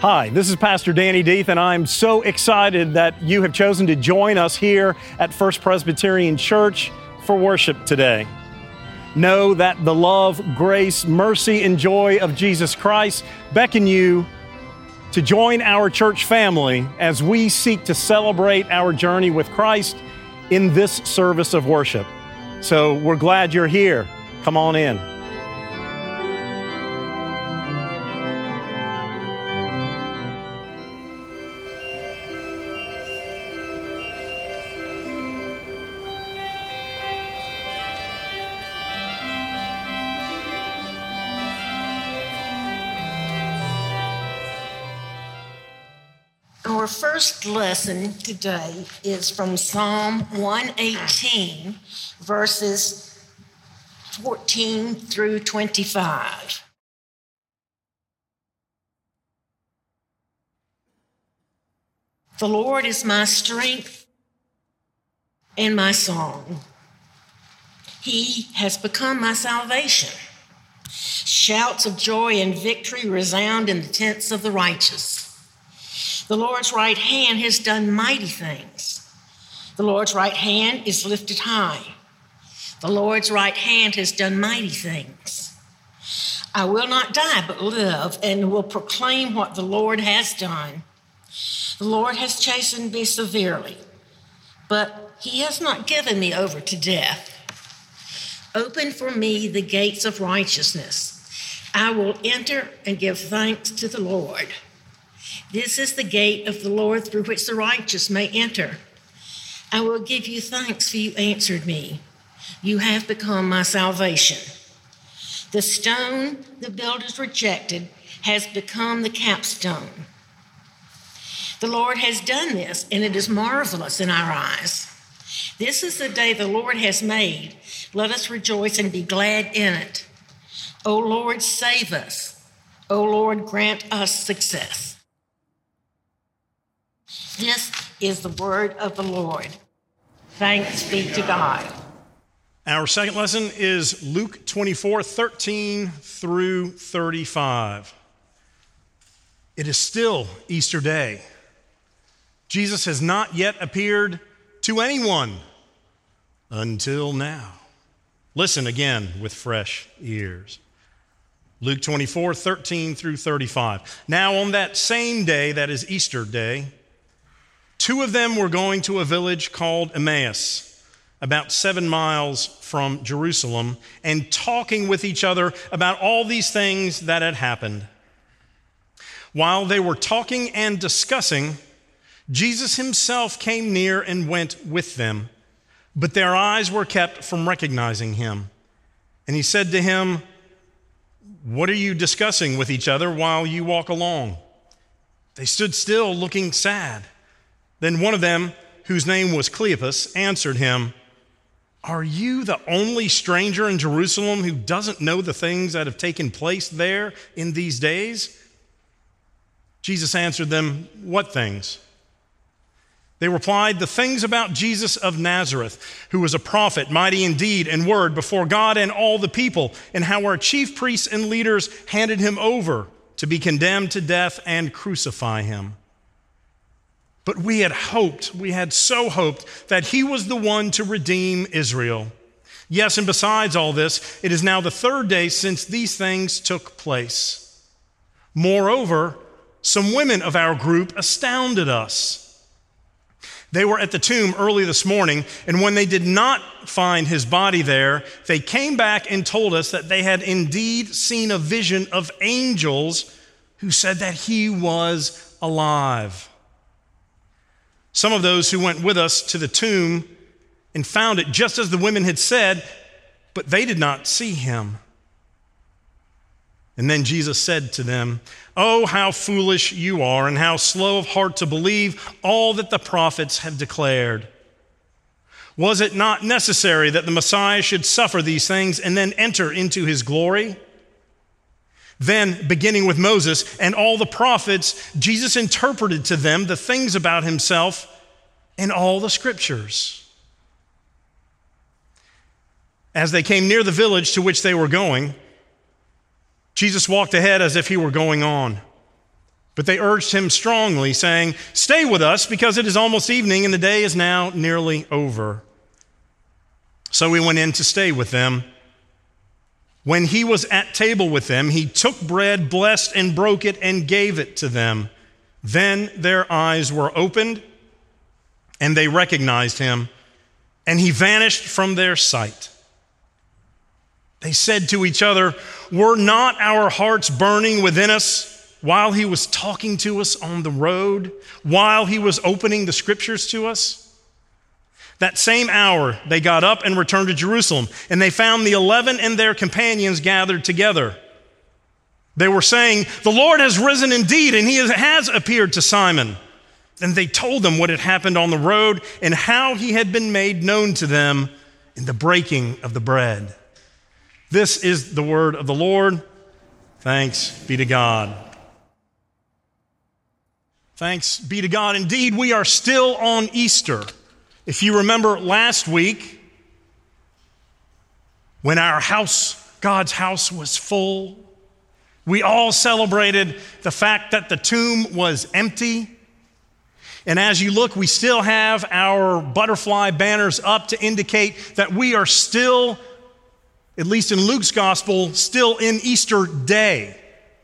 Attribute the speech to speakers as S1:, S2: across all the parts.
S1: Hi, this is Pastor Danny Deeth, and I'm so excited that you have chosen to join us here at First Presbyterian Church for worship today. Know that the love, grace, mercy, and joy of Jesus Christ beckon you to join our church family as we seek to celebrate our journey with Christ in this service of worship. So we're glad you're here. Come on in.
S2: Lesson today is from Psalm 118, verses 14 through 25. The Lord is my strength and my song. He has become my salvation. Shouts of joy and victory resound in the tents of the righteous. The Lord's right hand has done mighty things. The Lord's right hand is lifted high. The Lord's right hand has done mighty things. I will not die, but live, and will proclaim what the Lord has done. The Lord has chastened me severely, but he has not given me over to death. Open for me the gates of righteousness. I will enter and give thanks to the Lord. This is the gate of the Lord through which the righteous may enter. I will give you thanks, for you answered me. You have become my salvation. The stone the builders rejected has become the capstone. The Lord has done this, and it is marvelous in our eyes. This is the day the Lord has made. Let us rejoice and be glad in it. O Lord, save us. O Lord, grant us success. This is the word of the Lord. Thanks be to God.
S1: Our second lesson is Luke 24 13 through 35. It is still Easter Day. Jesus has not yet appeared to anyone until now. Listen again with fresh ears. Luke 24 13 through 35. Now, on that same day, that is Easter Day, Two of them were going to a village called Emmaus, about seven miles from Jerusalem, and talking with each other about all these things that had happened. While they were talking and discussing, Jesus himself came near and went with them, but their eyes were kept from recognizing him. And he said to him, What are you discussing with each other while you walk along? They stood still, looking sad. Then one of them, whose name was Cleopas, answered him, Are you the only stranger in Jerusalem who doesn't know the things that have taken place there in these days? Jesus answered them, What things? They replied, The things about Jesus of Nazareth, who was a prophet, mighty indeed in deed and word before God and all the people, and how our chief priests and leaders handed him over to be condemned to death and crucify him. But we had hoped, we had so hoped that he was the one to redeem Israel. Yes, and besides all this, it is now the third day since these things took place. Moreover, some women of our group astounded us. They were at the tomb early this morning, and when they did not find his body there, they came back and told us that they had indeed seen a vision of angels who said that he was alive. Some of those who went with us to the tomb and found it just as the women had said, but they did not see him. And then Jesus said to them, Oh, how foolish you are, and how slow of heart to believe all that the prophets have declared. Was it not necessary that the Messiah should suffer these things and then enter into his glory? Then, beginning with Moses and all the prophets, Jesus interpreted to them the things about himself in all the scriptures. As they came near the village to which they were going, Jesus walked ahead as if he were going on. But they urged him strongly, saying, Stay with us, because it is almost evening, and the day is now nearly over. So he went in to stay with them. When he was at table with them, he took bread, blessed and broke it, and gave it to them. Then their eyes were opened, and they recognized him, and he vanished from their sight. They said to each other, Were not our hearts burning within us? while he was talking to us on the road, while he was opening the scriptures to us? That same hour, they got up and returned to Jerusalem, and they found the eleven and their companions gathered together. They were saying, The Lord has risen indeed, and he has appeared to Simon. And they told them what had happened on the road and how he had been made known to them in the breaking of the bread. This is the word of the Lord. Thanks be to God. Thanks be to God. Indeed, we are still on Easter. If you remember last week, when our house, God's house, was full, we all celebrated the fact that the tomb was empty. And as you look, we still have our butterfly banners up to indicate that we are still, at least in Luke's gospel, still in Easter day.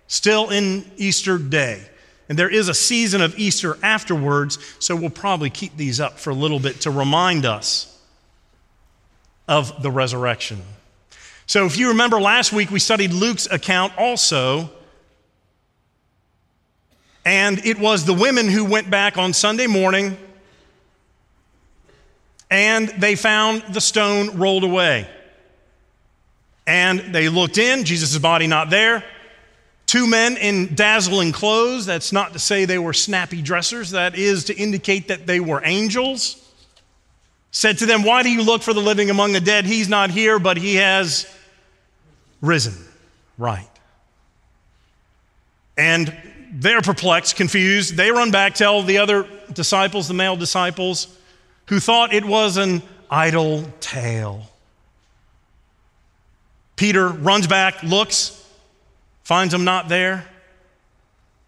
S1: Still in Easter day. And there is a season of Easter afterwards, so we'll probably keep these up for a little bit to remind us of the resurrection. So, if you remember last week, we studied Luke's account also. And it was the women who went back on Sunday morning and they found the stone rolled away. And they looked in, Jesus' body not there. Two men in dazzling clothes. That's not to say they were snappy dressers, that is to indicate that they were angels. Said to them, Why do you look for the living among the dead? He's not here, but he has risen. Right. And they're perplexed, confused. They run back, tell the other disciples, the male disciples, who thought it was an idle tale. Peter runs back, looks, finds him not there.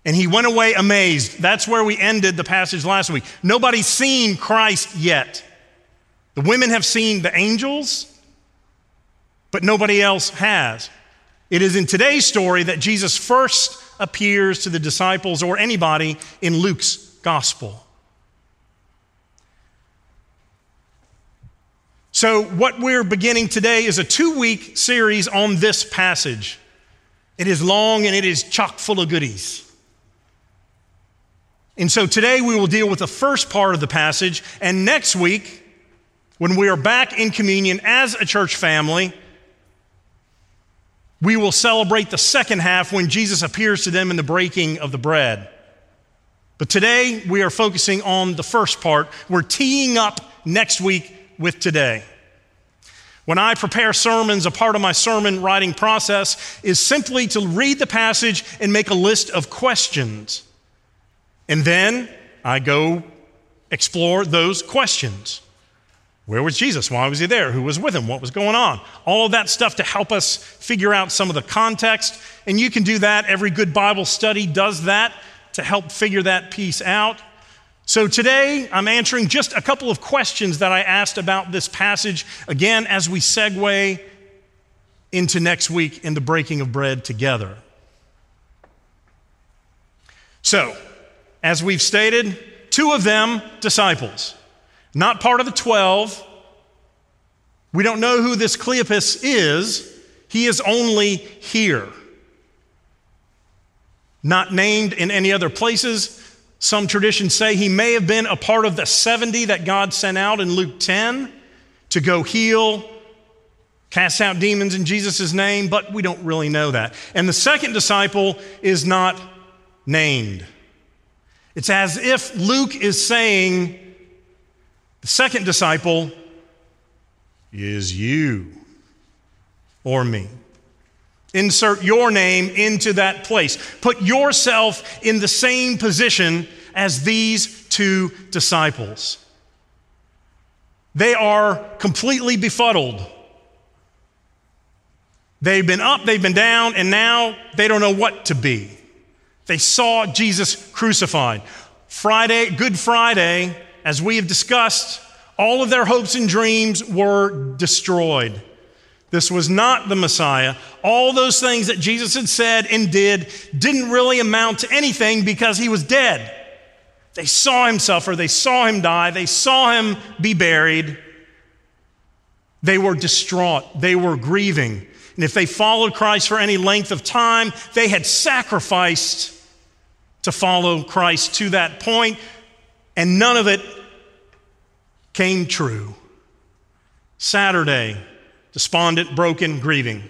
S1: And he went away amazed. That's where we ended the passage last week. Nobody's seen Christ yet. The women have seen the angels, but nobody else has. It is in today's story that Jesus first appears to the disciples or anybody in Luke's gospel. So, what we're beginning today is a two week series on this passage. It is long and it is chock full of goodies. And so today we will deal with the first part of the passage, and next week, when we are back in communion as a church family, we will celebrate the second half when Jesus appears to them in the breaking of the bread. But today we are focusing on the first part. We're teeing up next week with today. When I prepare sermons, a part of my sermon writing process is simply to read the passage and make a list of questions. And then I go explore those questions. Where was Jesus? Why was he there? Who was with him? What was going on? All of that stuff to help us figure out some of the context. And you can do that. Every good Bible study does that to help figure that piece out. So today, I'm answering just a couple of questions that I asked about this passage, again, as we segue into next week in the breaking of bread together. So, as we've stated, two of them disciples, not part of the 12. We don't know who this Cleopas is, he is only here. Not named in any other places, some traditions say he may have been a part of the 70 that God sent out in Luke 10 to go heal, cast out demons in Jesus' name, but we don't really know that. And the second disciple is not named. It's as if Luke is saying, the second disciple is you or me. Insert your name into that place. Put yourself in the same position as these two disciples. They are completely befuddled. They've been up, they've been down, and now they don't know what to be. They saw Jesus crucified. Friday, Good Friday, as we have discussed, all of their hopes and dreams were destroyed. This was not the Messiah. All those things that Jesus had said and did didn't really amount to anything because he was dead. They saw him suffer, they saw him die, they saw him be buried. They were distraught, they were grieving. And if they followed Christ for any length of time, they had sacrificed to follow Christ to that point, and none of it came true. Saturday, despondent, broken, grieving.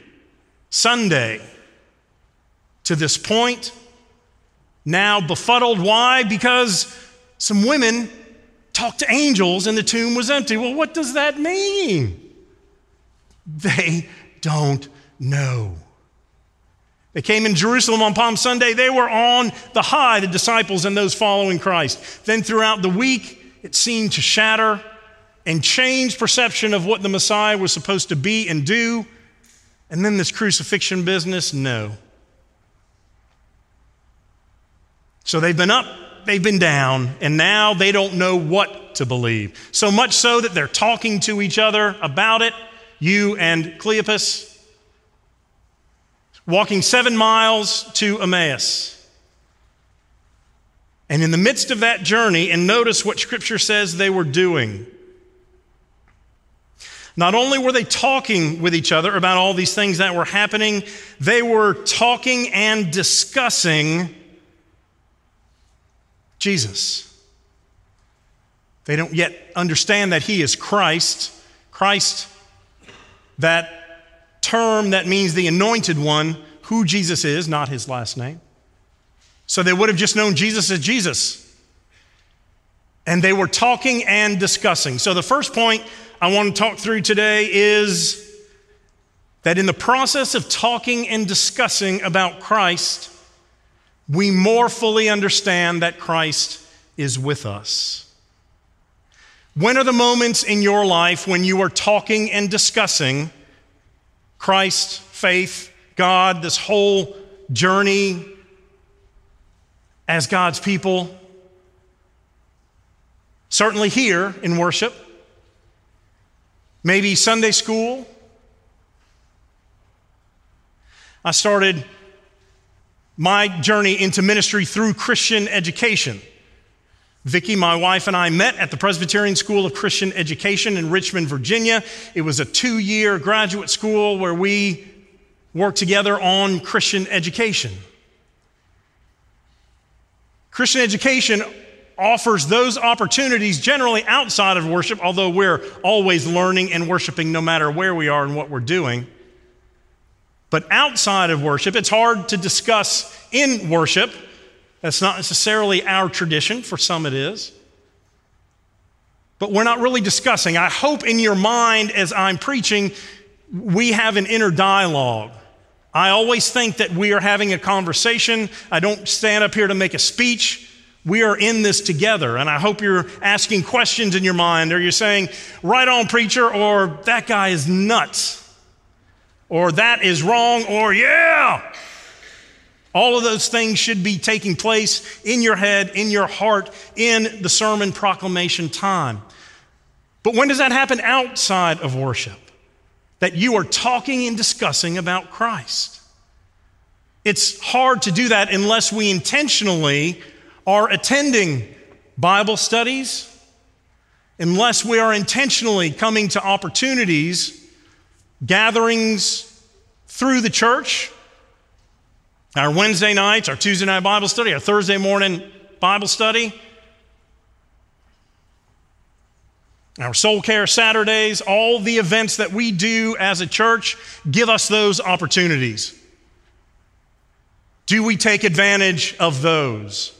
S1: Sunday, to this point, now befuddled. Why? Because some women talked to angels and the tomb was empty. Well, what does that mean? They don't know. They came in Jerusalem on Palm Sunday. They were on the high, the disciples and those following Christ. Then throughout the week, it seemed to shatter and change perception of what the Messiah was supposed to be and do. And then this crucifixion business, no. So they've been up, they've been down, and now they don't know what to believe. So much so that they're talking to each other about it, you and Cleopas walking seven miles to Emmaus. And in the midst of that journey, and notice what Scripture says they were doing. Not only were they talking with each other about all these things that were happening, they were talking and discussing Jesus. They don't yet understand that He is Christ. Christ, that term that means the anointed one, who Jesus is, not his last name. So they would have just known Jesus as Jesus. And they were talking and discussing. So the first point I want to talk through today is that in the process of talking and discussing about Christ, we more fully understand that Christ is with us. When are the moments in your life when you are talking and discussing Christ, faith, God, this whole journey as God's people. Certainly here in worship, maybe Sunday school. I started my journey into ministry through Christian education. Vicki, my wife, and I met at the Presbyterian School of Christian Education in Richmond, Virginia. It was a two year graduate school where we worked together on Christian education. Christian education offers those opportunities generally outside of worship, although we're always learning and worshiping no matter where we are and what we're doing. But outside of worship, it's hard to discuss in worship that's not necessarily our tradition, for some it is. But we're not really discussing. I hope in your mind as I'm preaching, we have an inner dialogue. I always think that we are having a conversation. I don't stand up here to make a speech. We are in this together. And I hope you're asking questions in your mind, or you're saying, right on, preacher, or that guy is nuts, or that is wrong, or yeah. All of those things should be taking place in your head, in your heart, in the sermon proclamation time. But when does that happen outside of worship? That you are talking and discussing about Christ. It's hard to do that unless we intentionally are attending Bible studies, unless we are intentionally coming to opportunities, gatherings through the church our Wednesday nights, our Tuesday night Bible study, our Thursday morning Bible study, our soul care Saturdays, all the events that we do as a church give us those opportunities. Do we take advantage of those?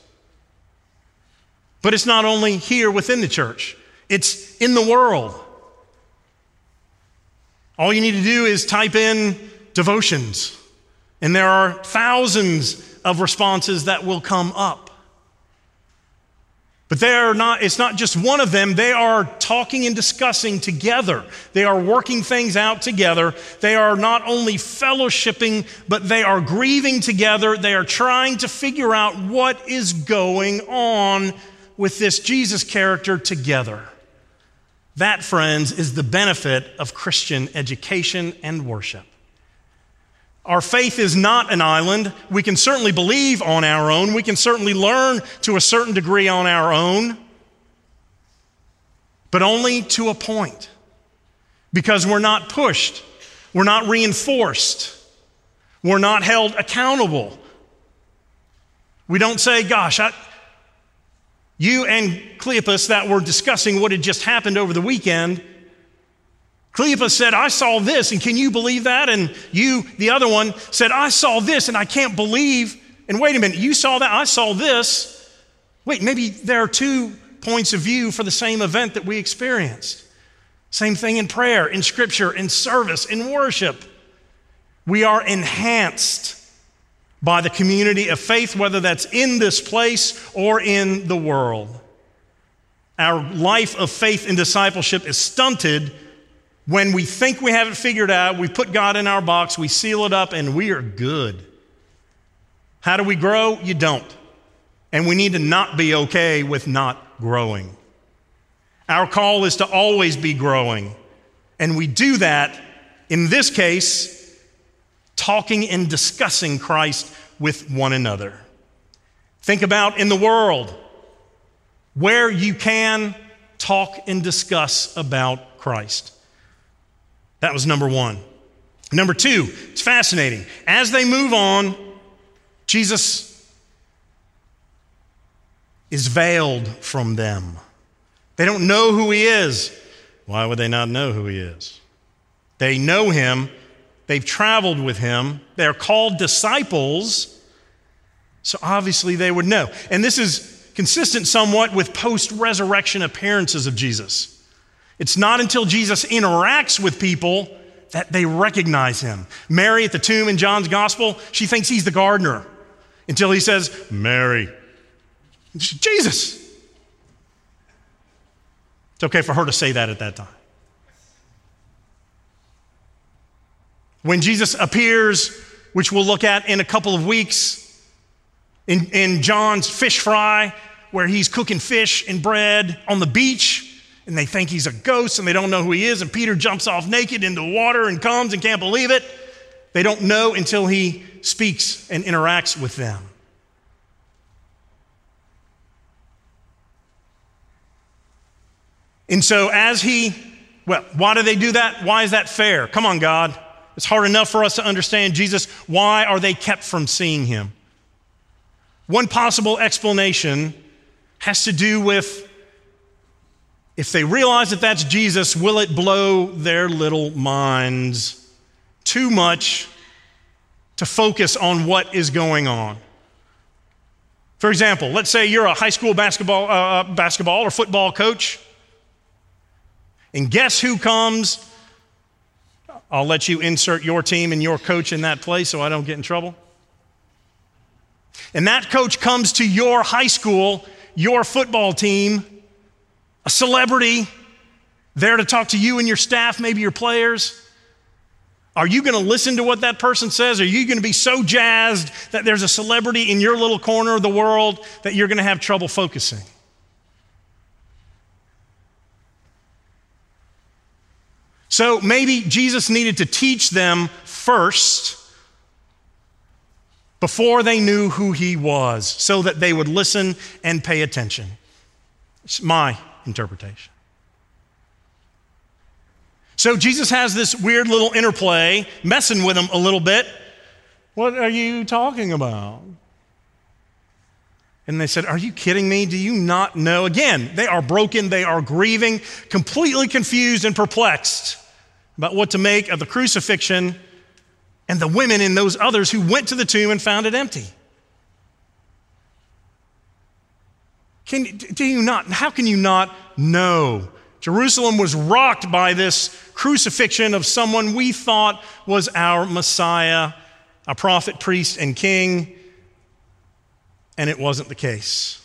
S1: But it's not only here within the church, it's in the world. All you need to do is type in devotions and there are thousands of responses that will come up. But they are not, it's not just one of them. They are talking and discussing together. They are working things out together. They are not only fellowshipping, but they are grieving together. They are trying to figure out what is going on with this Jesus character together. That, friends, is the benefit of Christian education and worship. Our faith is not an island. We can certainly believe on our own. We can certainly learn to a certain degree on our own, but only to a point because we're not pushed, we're not reinforced, we're not held accountable. We don't say, Gosh, I, you and Cleopas that were discussing what had just happened over the weekend Cleopas said, I saw this, and can you believe that? And you, the other one, said, I saw this, and I can't believe. And wait a minute, you saw that, I saw this. Wait, maybe there are two points of view for the same event that we experienced. Same thing in prayer, in scripture, in service, in worship. We are enhanced by the community of faith, whether that's in this place or in the world. Our life of faith and discipleship is stunted when we think we have it figured out, we put God in our box, we seal it up, and we are good. How do we grow? You don't. And we need to not be okay with not growing. Our call is to always be growing. And we do that, in this case, talking and discussing Christ with one another. Think about in the world where you can talk and discuss about Christ. That was number one. Number two, it's fascinating. As they move on, Jesus is veiled from them. They don't know who he is. Why would they not know who he is? They know him, they've traveled with him, they're called disciples, so obviously they would know. And this is consistent somewhat with post resurrection appearances of Jesus. It's not until Jesus interacts with people that they recognize him. Mary at the tomb in John's gospel, she thinks he's the gardener until he says, Mary. Jesus. It's okay for her to say that at that time. When Jesus appears, which we'll look at in a couple of weeks, in, in John's fish fry, where he's cooking fish and bread on the beach, and they think he's a ghost and they don't know who he is. And Peter jumps off naked into water and comes and can't believe it. They don't know until he speaks and interacts with them. And so, as he, well, why do they do that? Why is that fair? Come on, God. It's hard enough for us to understand Jesus. Why are they kept from seeing him? One possible explanation has to do with if they realize that that's Jesus, will it blow their little minds too much to focus on what is going on? For example, let's say you're a high school basketball, uh, uh basketball or football coach, and guess who comes? I'll let you insert your team and your coach in that place so I don't get in trouble. And that coach comes to your high school, your football team, a celebrity there to talk to you and your staff, maybe your players? Are you going to listen to what that person says? Are you going to be so jazzed that there's a celebrity in your little corner of the world that you're going to have trouble focusing? So maybe Jesus needed to teach them first before they knew who he was so that they would listen and pay attention. It's my interpretation. So Jesus has this weird little interplay, messing with them a little bit. What are you talking about? And they said, Are you kidding me? Do you not know? Again, they are broken, they are grieving, completely confused and perplexed about what to make of the crucifixion and the women and those others who went to the tomb and found it empty. Can, do you not, how can you not know? Jerusalem was rocked by this crucifixion of someone we thought was our Messiah, a prophet, priest, and king, and it wasn't the case.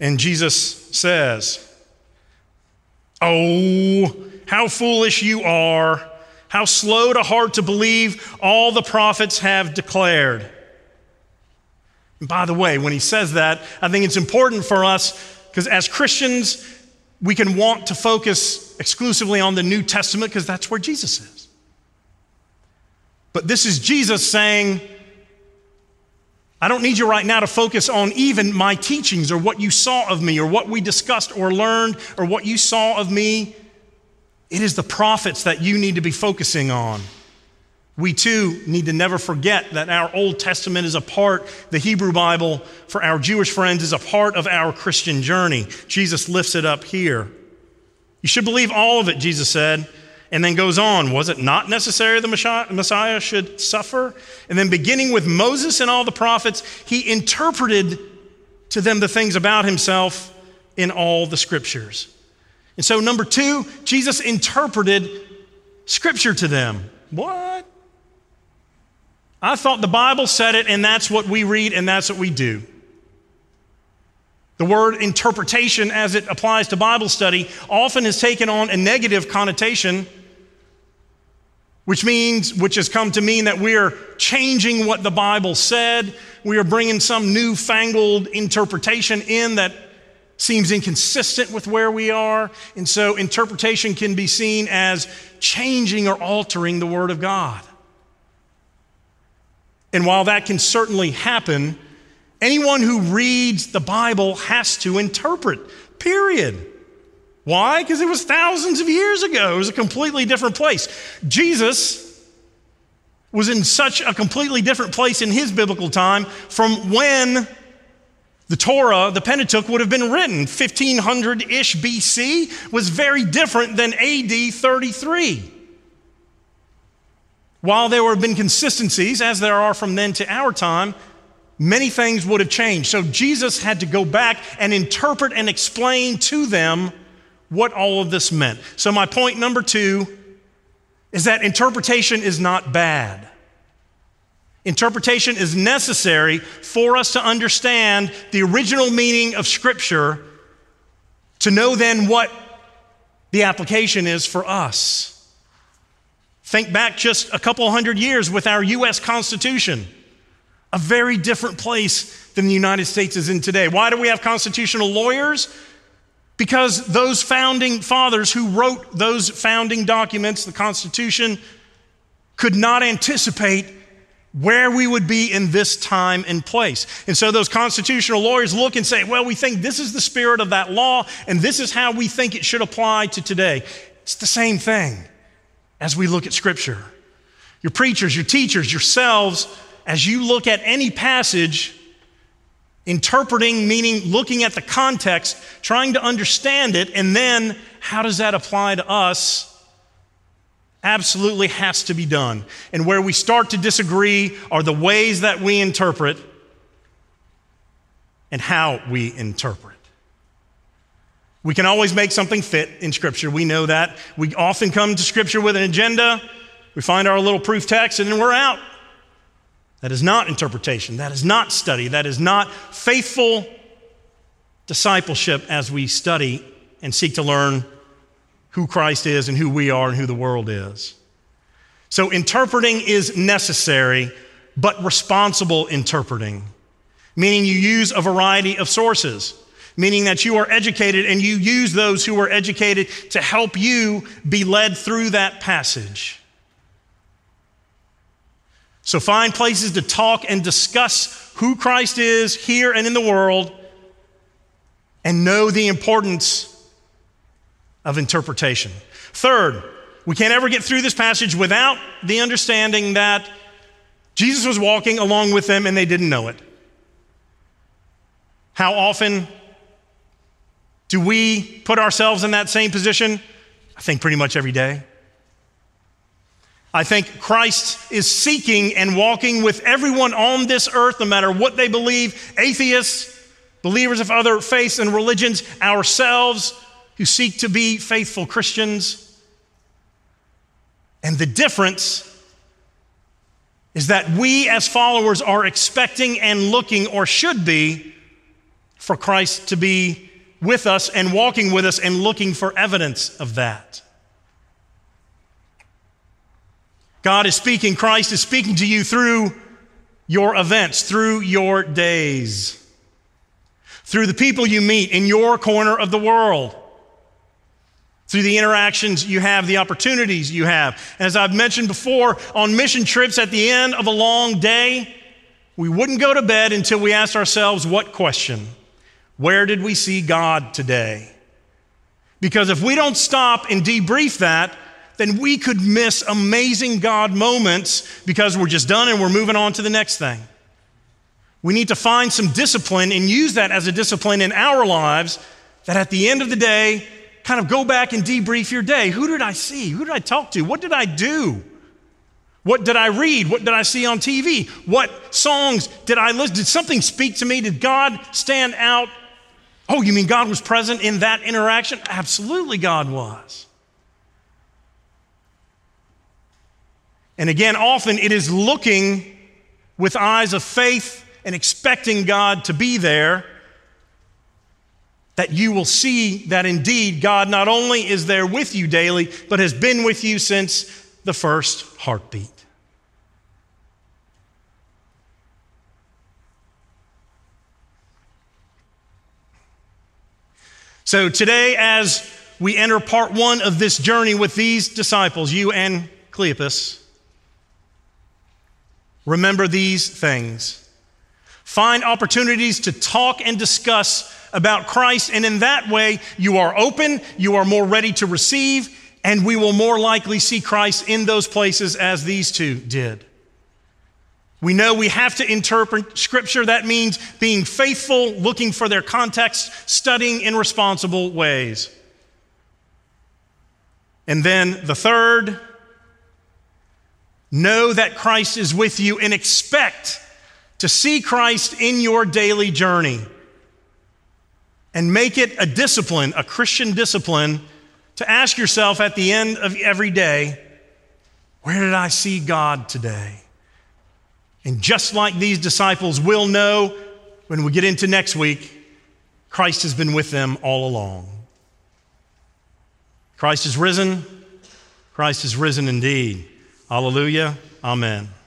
S1: And Jesus says, Oh, how foolish you are, how slow to heart to believe all the prophets have declared. And by the way, when he says that, I think it's important for us because as Christians, we can want to focus exclusively on the New Testament because that's where Jesus is. But this is Jesus saying, I don't need you right now to focus on even my teachings or what you saw of me or what we discussed or learned or what you saw of me. It is the prophets that you need to be focusing on. We too need to never forget that our Old Testament is a part, the Hebrew Bible for our Jewish friends is a part of our Christian journey. Jesus lifts it up here. You should believe all of it, Jesus said and then goes on Was it not necessary the Messiah should suffer? And then, beginning with Moses and all the prophets, he interpreted to them the things about himself in all the scriptures. And so, number two, Jesus interpreted scripture to them. What? I thought the Bible said it, and that's what we read, and that's what we do. The word interpretation, as it applies to Bible study, often has taken on a negative connotation which means, which has come to mean that we are changing what the Bible said. We are bringing some newfangled interpretation in that seems inconsistent with where we are. And so interpretation can be seen as changing or altering the Word of God. And while that can certainly happen, anyone who reads the Bible has to interpret, period. Why? Because it was thousands of years ago. It was a completely different place. Jesus was in such a completely different place in his biblical time from when the Torah, the Pentateuch, would have been written. 1500 ish BC was very different than AD 33. While there would have been consistencies, as there are from then to our time, many things would have changed. So Jesus had to go back and interpret and explain to them what all of this meant. So, my point number two is that interpretation is not bad. Interpretation is necessary for us to understand the original meaning of Scripture, to know then what the application is for us. Think back just a couple hundred years with our U.S. Constitution, a very different place than the United States is in today. Why do we have constitutional lawyers? Because those founding fathers who wrote those founding documents, the Constitution, could not anticipate where we would be in this time and place. And so those constitutional lawyers look and say, well, we think this is the spirit of that law, and this is how we think it should apply to today. It's the same thing as we look at Scripture. Your preachers, your teachers, yourselves, as you look at any passage, Interpreting, meaning looking at the context, trying to understand it, and then how does that apply to us? Absolutely has to be done. And where we start to disagree are the ways that we interpret and how we interpret. We can always make something fit in Scripture. We know that. We often come to Scripture with an agenda. We find our little proof text and then we're out. That is not interpretation. That is not study. That is not faithful discipleship as we study and seek to learn who Christ is and who we are and who the world is. So, interpreting is necessary, but responsible interpreting, meaning you use a variety of sources, meaning that you are educated and you use those who are educated to help you be led through that passage. So find places to talk and discuss who Christ is here and in the world and know the importance of interpretation. Third, we can't ever get through this passage without the understanding that Jesus was walking along with them and they didn't know it. How often do we put ourselves in that same position? I think pretty much every day. I think Christ is seeking and walking with everyone on this earth, no matter what they believe atheists, believers of other faiths and religions, ourselves who seek to be faithful Christians. And the difference is that we, as followers, are expecting and looking, or should be, for Christ to be with us and walking with us and looking for evidence of that. God is speaking, Christ is speaking to you through your events, through your days, through the people you meet in your corner of the world, through the interactions you have, the opportunities you have. As I've mentioned before, on mission trips at the end of a long day, we wouldn't go to bed until we asked ourselves what question? Where did we see God today? Because if we don't stop and debrief that, then we could miss amazing God moments because we're just done and we're moving on to the next thing. We need to find some discipline and use that as a discipline in our lives that at the end of the day, kind of go back and debrief your day. Who did I see? Who did I talk to? What did I do? What did I read? What did I see on TV? What songs did I listen? Did something speak to me? Did God stand out? Oh, you mean God was present in that interaction? Absolutely, God was. And again, often it is looking with eyes of faith and expecting God to be there that you will see that indeed God not only is there with you daily, but has been with you since the first heartbeat. So, today, as we enter part one of this journey with these disciples, you and Cleopas, remember these things. Find opportunities to talk and discuss about Christ, and in that way, you are open, you are more ready to receive, and we will more likely see Christ in those places as these two did. We know we have to interpret Scripture. That means being faithful, looking for their context, studying in responsible ways. And then the third, know that Christ is with you and expect to see Christ in your daily journey. And make it a discipline, a Christian discipline, to ask yourself at the end of every day, where did I see God today? And just like these disciples will know when we get into next week, Christ has been with them all along. Christ is risen. Christ is risen indeed. Hallelujah. Amen.